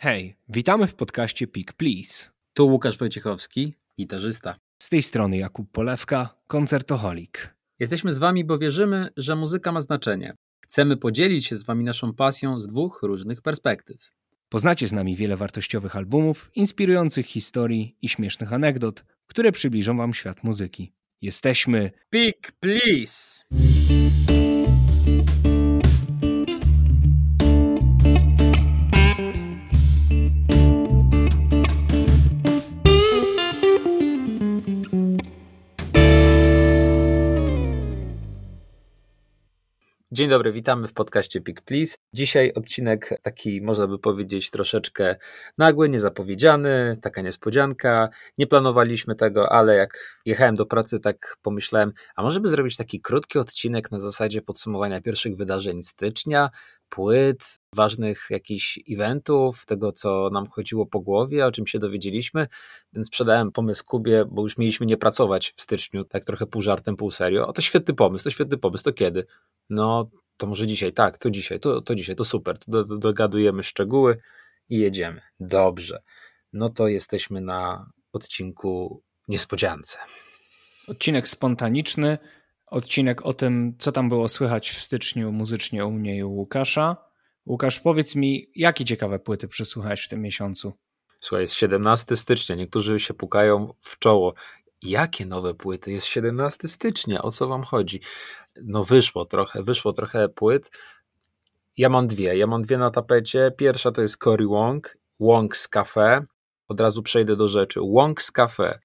Hej, witamy w podcaście Pick Please. Tu Łukasz Wojciechowski, gitarzysta. Z tej strony Jakub Polewka, koncertoholik. Jesteśmy z Wami, bo wierzymy, że muzyka ma znaczenie. Chcemy podzielić się z Wami naszą pasją z dwóch różnych perspektyw. Poznacie z nami wiele wartościowych albumów, inspirujących historii i śmiesznych anegdot, które przybliżą Wam świat muzyki. Jesteśmy Pick Please! Dzień dobry, witamy w podcaście Pick Please. Dzisiaj odcinek taki, można by powiedzieć, troszeczkę nagły, niezapowiedziany, taka niespodzianka. Nie planowaliśmy tego, ale jak jechałem do pracy, tak pomyślałem, a może by zrobić taki krótki odcinek na zasadzie podsumowania pierwszych wydarzeń stycznia, płyt, ważnych jakichś eventów, tego co nam chodziło po głowie, o czym się dowiedzieliśmy, więc sprzedałem pomysł Kubie, bo już mieliśmy nie pracować w styczniu, tak trochę pół żartem, pół serio. O, to świetny pomysł, to świetny pomysł, to kiedy? No, to może dzisiaj, tak, to dzisiaj, to, to dzisiaj, to super, to do, dogadujemy szczegóły i jedziemy. Dobrze, no to jesteśmy na odcinku niespodziance. Odcinek spontaniczny, odcinek o tym, co tam było słychać w styczniu muzycznie u mnie i u Łukasza. Łukasz, powiedz mi, jakie ciekawe płyty przesłuchałeś w tym miesiącu? Słuchaj, jest 17 stycznia, niektórzy się pukają w czoło. Jakie nowe płyty? Jest 17 stycznia, o co wam chodzi? No wyszło trochę, wyszło trochę płyt. Ja mam dwie, ja mam dwie na tapecie. Pierwsza to jest Cory Wong, Wong's Cafe. Od razu przejdę do rzeczy. Wong's Cafe,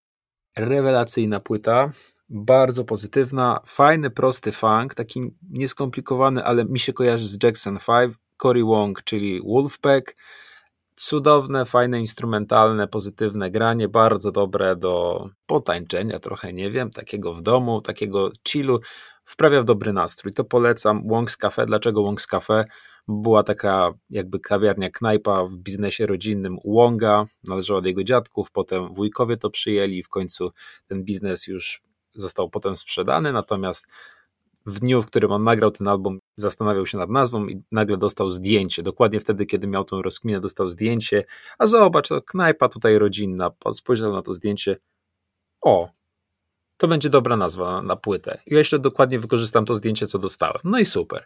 rewelacyjna płyta, bardzo pozytywna, fajny, prosty funk, taki nieskomplikowany, ale mi się kojarzy z Jackson 5, Cory Wong, czyli Wolfpack. Cudowne, fajne, instrumentalne, pozytywne granie, bardzo dobre do potańczenia, trochę nie wiem, takiego w domu, takiego chillu, wprawia w dobry nastrój. To polecam Wong's Cafe. Dlaczego Wong's Cafe? Była taka jakby kawiarnia, knajpa w biznesie rodzinnym Wonga, należała do jego dziadków, potem wujkowie to przyjęli i w końcu ten biznes już został potem sprzedany, natomiast w dniu, w którym on nagrał ten album, zastanawiał się nad nazwą i nagle dostał zdjęcie. Dokładnie wtedy, kiedy miał tą rozkminę, dostał zdjęcie. A zobacz, to knajpa tutaj rodzinna. Spojrzał na to zdjęcie. O, to będzie dobra nazwa na, płytę. Ja jeszcze dokładnie wykorzystam to zdjęcie, co dostałem. No i super.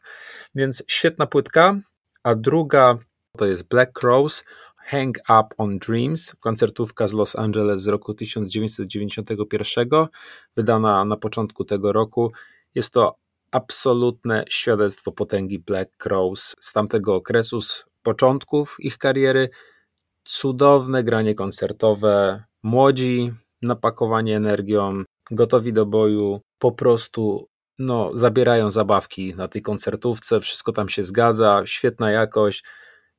Więc świetna płytka. A druga to jest Black Crows. Hang Up on Dreams, koncertówka z Los Angeles z roku 1991, wydana na początku tego roku. Jest to absolutne świadectwo potęgi Black Crows z tamtego okresu, z początków ich kariery. Cudowne granie koncertowe, młodzi, napakowani energią, gotowi do boju, po prostu no, zabierają zabawki na tej koncertówce, wszystko tam się zgadza, świetna jakość.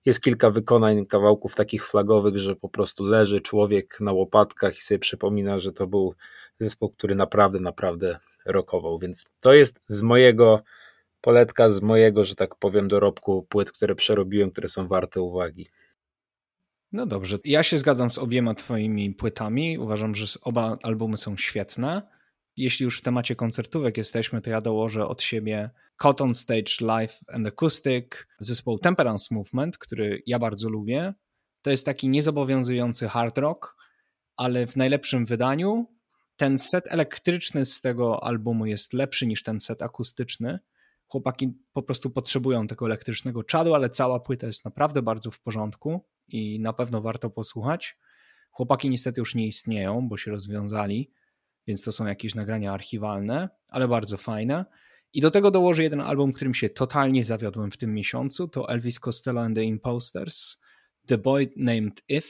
Jest kilka wykonań kawałków takich flagowych, że po prostu leży człowiek na łopatkach i sobie przypomina, że to był zespół, który naprawdę, naprawdę rokował. Więc to jest z mojego poletka, z mojego, że tak powiem, dorobku płyt, które przerobiłem, które są warte uwagi. No dobrze, ja się zgadzam z obiema Twoimi płytami. Uważam, że oba albumy są świetne. Jeśli już w temacie koncertówek jesteśmy, to ja dołożę od siebie Cotton Stage Live and Acoustic, zespoł Temperance Movement, który ja bardzo lubię. To jest taki niezobowiązujący hard rock, ale w najlepszym wydaniu. Ten set elektryczny z tego albumu jest lepszy niż ten set akustyczny. Chłopaki po prostu potrzebują tego elektrycznego czadu, ale cała płyta jest naprawdę bardzo w porządku i na pewno warto posłuchać. Chłopaki niestety już nie istnieją, bo się rozwiązali, więc to są jakieś nagrania archiwalne, ale bardzo fajne. I do tego dołożę jeden album, którym się totalnie zawiodłem w tym miesiącu. To Elvis Costello and the Imposters, The Boy Named If.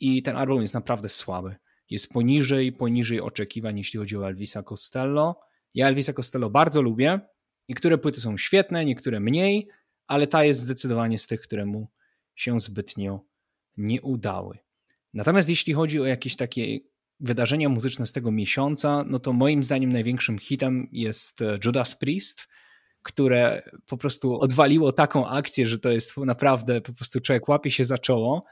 I ten album jest naprawdę słaby. Jest poniżej, poniżej oczekiwań, jeśli chodzi o Elvisa Costello. Ja Elvisa Costello bardzo lubię. Niektóre płyty są świetne, niektóre mniej, ale ta jest zdecydowanie z tych, które mu się zbytnio nie udały. Natomiast jeśli chodzi o jakieś takie wydarzenia muzyczne z tego miesiąca, no to moim zdaniem największym hitem jest e, Judas Priest, które po prostu odwaliło taką akcję, że to jest naprawdę po prostu człowiek łapie się za czoło.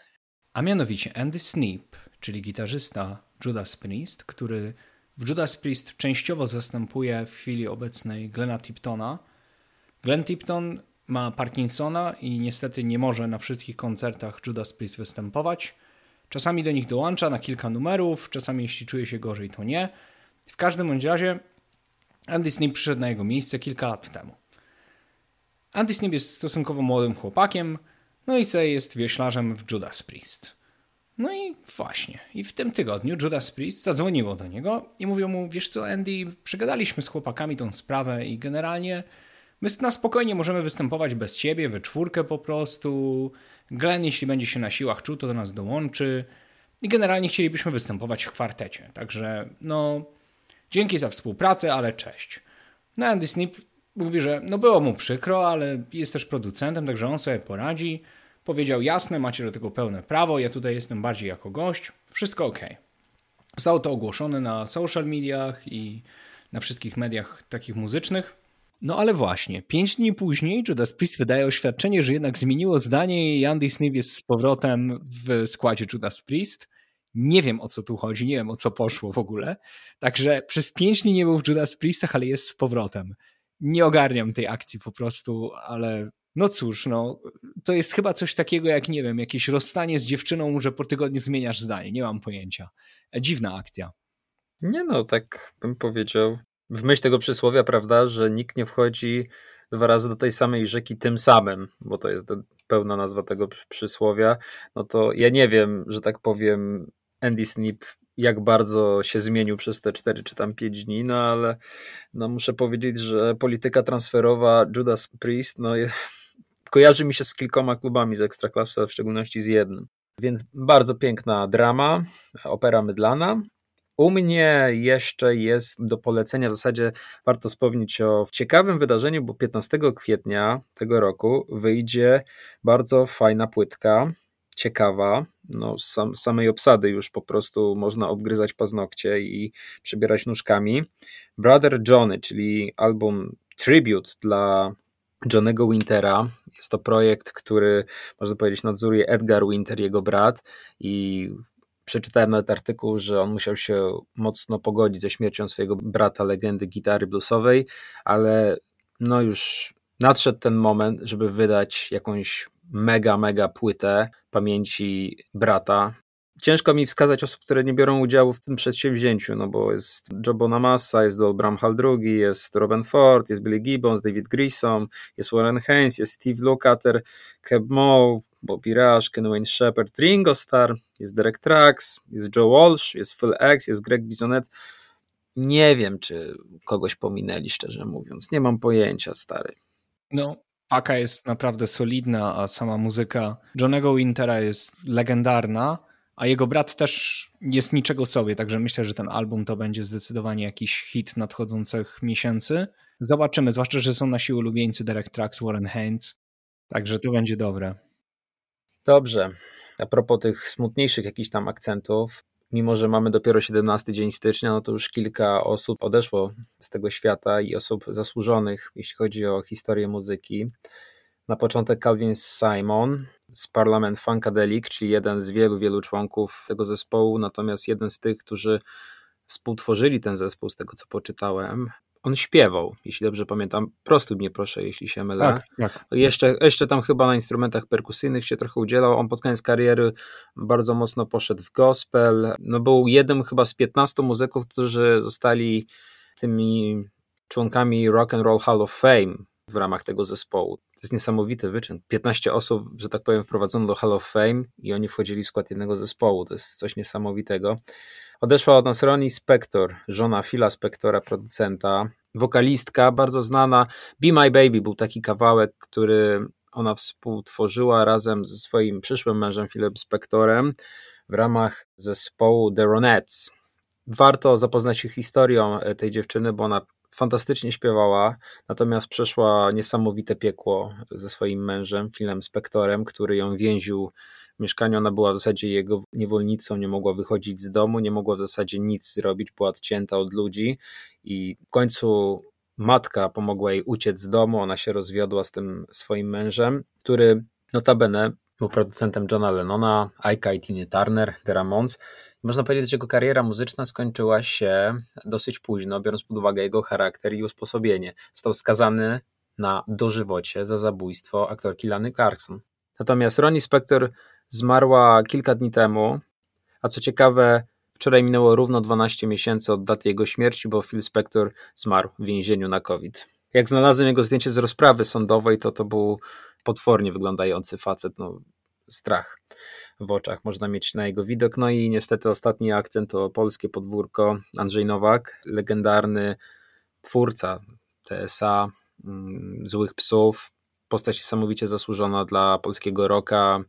A mianowicie Andy Sneap, czyli gitarzysta Judas Priest, który w Judas Priest częściowo zastępuje w chwili obecnej Glena Tiptona. Glenn Tipton ma Parkinsona i niestety nie może na wszystkich koncertach Judas Priest występować. Czasami do nich dołącza na kilka numerów, czasami jeśli czuje się gorzej, to nie. W każdym bądź razie Andy Snip przyszedł na jego miejsce kilka lat temu. Andy Snip jest stosunkowo młodym chłopakiem, no i co jest wioślarzem w Judas Priest. No i właśnie, i w tym tygodniu Judas Priest zadzwoniło do niego i mówią mu, wiesz co Andy, przegadaliśmy z chłopakami tą sprawę i generalnie my na spokojnie możemy występować bez ciebie, we czwórkę po prostu. Glenn, jeśli będzie się na siłach czuł, to do nas dołączy. I generalnie chcielibyśmy występować w kwartecie. Także, no, dzięki za współpracę, ale cześć. No, Andy Snip mówi, że no było mu przykro, ale jest też producentem, także on sobie poradzi. Powiedział, jasne, macie do tego pełne prawo, ja tutaj jestem bardziej jako gość, wszystko ok. Zostało to ogłoszone na social mediach i na wszystkich mediach takich muzycznych. No ale właśnie, pięć dni później Judas Priest wydaje oświadczenie, że jednak zmieniło zdanie i Andy Smith jest z powrotem w składzie Judas Priest. Nie wiem o co tu chodzi, nie wiem o co poszło w ogóle. Także przez pięć dni nie był w Judas Priestach, ale jest z powrotem. Nie ogarniam tej akcji po prostu, ale no cóż, no, to jest chyba coś takiego jak, nie wiem, jakieś rozstanie z dziewczyną, że po tygodniu zmieniasz zdanie. Nie mam pojęcia. Dziwna akcja. Nie no, tak bym powiedział w myśl tego przysłowia, prawda, że nikt nie wchodzi dwa razy do tej samej rzeki tym samym, bo to jest pełna nazwa tego przysłowia, no to ja nie wiem, że tak powiem, Andy Snip jak bardzo się zmienił przez te 4 czy tam 5 dni, no ale no muszę powiedzieć, że polityka transferowa Judas Priest no, kojarzy mi się z kilkoma klubami z Ekstraklasy, w szczególności z jednym. Więc bardzo piękna drama, opera mydlana, u mnie jeszcze jest do polecenia, w zasadzie warto wspomnieć o ciekawym wydarzeniu, bo 15 kwietnia tego roku wyjdzie bardzo fajna płytka, ciekawa. No, sam, samej obsady już po prostu można obgryzać paznokcie i przebierać nóżkami. Brother Johnny, czyli album tribute dla Johnego Wintera. Jest to projekt, który można powiedzieć nadzoruje Edgar Winter, jego brat i przeczytałem nawet artykuł, że on musiał się mocno pogodzić ze śmiercią swojego brata, legendy gitary bluesowej, ale no już nadszedł ten moment, żeby wydać jakąś mega, mega płytę pamięci brata. Ciężko mi wskazać osób, które nie biorą udziału w tym przedsięwzięciu, no bo jest Joe Bonamassa, jest Dol Bramhall II, jest Robin Ford, jest Billy Gibbons, David Grissom, jest Warren Haynes, jest Steve Lukather, Keb Moe, Bobby Rush, Ken Wayne Shepherd, Ringo Starr, jest Derek Trax, jest Joe Walsh, jest Phil X, jest Greg Bisonet. Nie wiem, czy kogoś pominęli, szczerze mówiąc. Nie mam pojęcia, stary. No, paka jest naprawdę solidna, a sama muzyka Johnego Wintera jest legendarna, a jego brat też jest niczego sobie, także myślę, że ten album to będzie zdecydowanie jakiś hit nadchodzących miesięcy. Zobaczymy, zwłaszcza, że są nasi ulubieńcy Derek Trax, Warren Haynes, także to będzie dobre. Dobrze. A propos tych smutniejszych jakichś tam akcentów, mimo że mamy dopiero 17 dzień stycznia, no to już kilka osób odeszło z tego świata i osób zasłużonych, jeśli chodzi o historię muzyki. Na początek Calvin Simon z Parliament Funkadelic, czyli jeden z wielu, wielu członków tego zespołu, natomiast jeden z tych, którzy współtworzyli ten zespół, z tego co poczytałem, on śpiewał, jeśli dobrze pamiętam. Prostuj mnie proszę, jeśli się mylę. Tak, tak. Jeszcze, jeszcze tam chyba na instrumentach perkusyjnych się trochę udzielał. On pod koniec kariery bardzo mocno poszedł w gospel. No był jednym chyba z 15 muzyków, którzy zostali tymi członkami Rock and Roll Hall of Fame w ramach tego zespołu. To jest niesamowity wyczyn. 15 osób, że tak powiem, wprowadzono do Hall of Fame i oni wchodzili w skład jednego zespołu. To jest coś niesamowitego. Odeszła od nas Ronnie Spector, żona Phila Spectora, producenta, wokalistka bardzo znana. Be My Baby był taki kawałek, który ona współtworzyła razem ze swoim przyszłym mężem Philem Spectorem w ramach zespołu The Ronettes. Warto zapoznać się historią tej dziewczyny, bo ona fantastycznie śpiewała, natomiast przeszła niesamowite piekło ze swoim mężem, Philem Spectorem, który ją więził mieszkaniu. Ona była w zasadzie jego niewolnicą, nie mogła wychodzić z domu, nie mogła w zasadzie nic zrobić, była odcięta od ludzi i w końcu matka pomogła jej uciec z domu. Ona się rozwiodła z tym swoim mężem, który notabene był producentem Johna Lennona, Aika i Tiny Turner, The Ramones. Można powiedzieć, że jego kariera muzyczna skończyła się dosyć późno, biorąc pod uwagę jego charakter i usposobienie. Został skazany na dożywocie za zabójstwo aktorki Lany Clarkson. Natomiast Ronnie Spector zmarła kilka dni temu, a co ciekawe, wczoraj minęło równo 12 miesięcy od daty jego śmierci, bo Phil Spector zmarł w więzieniu na COVID. Jak znalazłem jego zdjęcie z rozprawy sądowej, to to był potwornie wyglądający facet, no strach w oczach można mieć na jego widok. No i niestety ostatni akcent to polskie podwórko Andrzej Nowak, legendarny twórca TSA, mm, Złych Psów, postać niesamowicie zasłużona dla polskiego roka.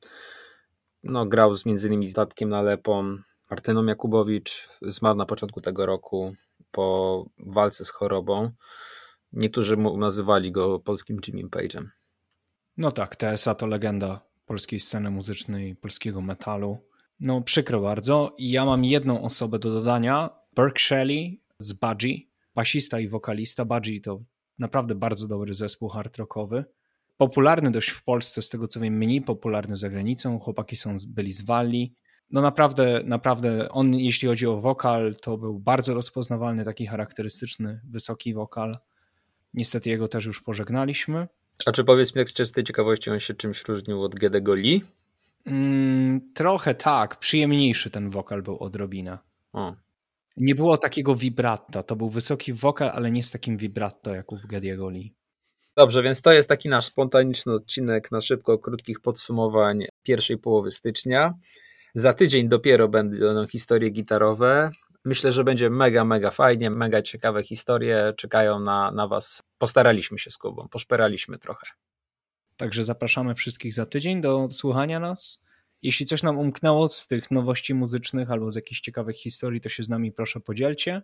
No, grał z między innymi z Datkiem Nalepą, Martyną Jakubowicz, zmarł na początku tego roku po walce z chorobą. Niektórzy nazywali go polskim Jimmy Page'em. No tak, TSA to legenda polskiej sceny muzycznej, polskiego metalu. No przykro bardzo. I ja mam jedną osobę do dodania. Burke Shelley z Budgie, basista i wokalista. Budgie to naprawdę bardzo dobry zespół hard rockowy. Popularny dość w Polsce, z tego co wiem, mniej popularny za granicą. Chłopaki są byli z Walli. No naprawdę, naprawdę on, jeśli chodzi o wokal, to był bardzo rozpoznawalny, taki charakterystyczny, wysoki wokal. Niestety jego też już pożegnaliśmy. A czy powiedz mi tak z czystej ciekawości, on się czymś różnił od Gedego Lee? Mm, trochę tak. Przyjemniejszy ten wokal był odrobinę. O. Nie było takiego vibratta. To był wysoki wokal, ale nie z takim vibrato jak u Gediego Lee. Dobrze, więc to jest taki nasz spontaniczny odcinek na szybko krótkich podsumowań pierwszej połowy stycznia. Za tydzień dopiero będą historie gitarowe. Myślę, że będzie mega, mega fajnie, mega ciekawe historie czekają na, na Was. Postaraliśmy się z Kubą, poszperaliśmy trochę. Także zapraszamy wszystkich za tydzień do słuchania nas. Jeśli coś nam umknęło z tych nowości muzycznych albo z jakichś ciekawych historii, to się z nami proszę podzielcie.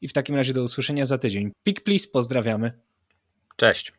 I w takim razie do usłyszenia za tydzień. Pik please, pozdrawiamy. Cześć.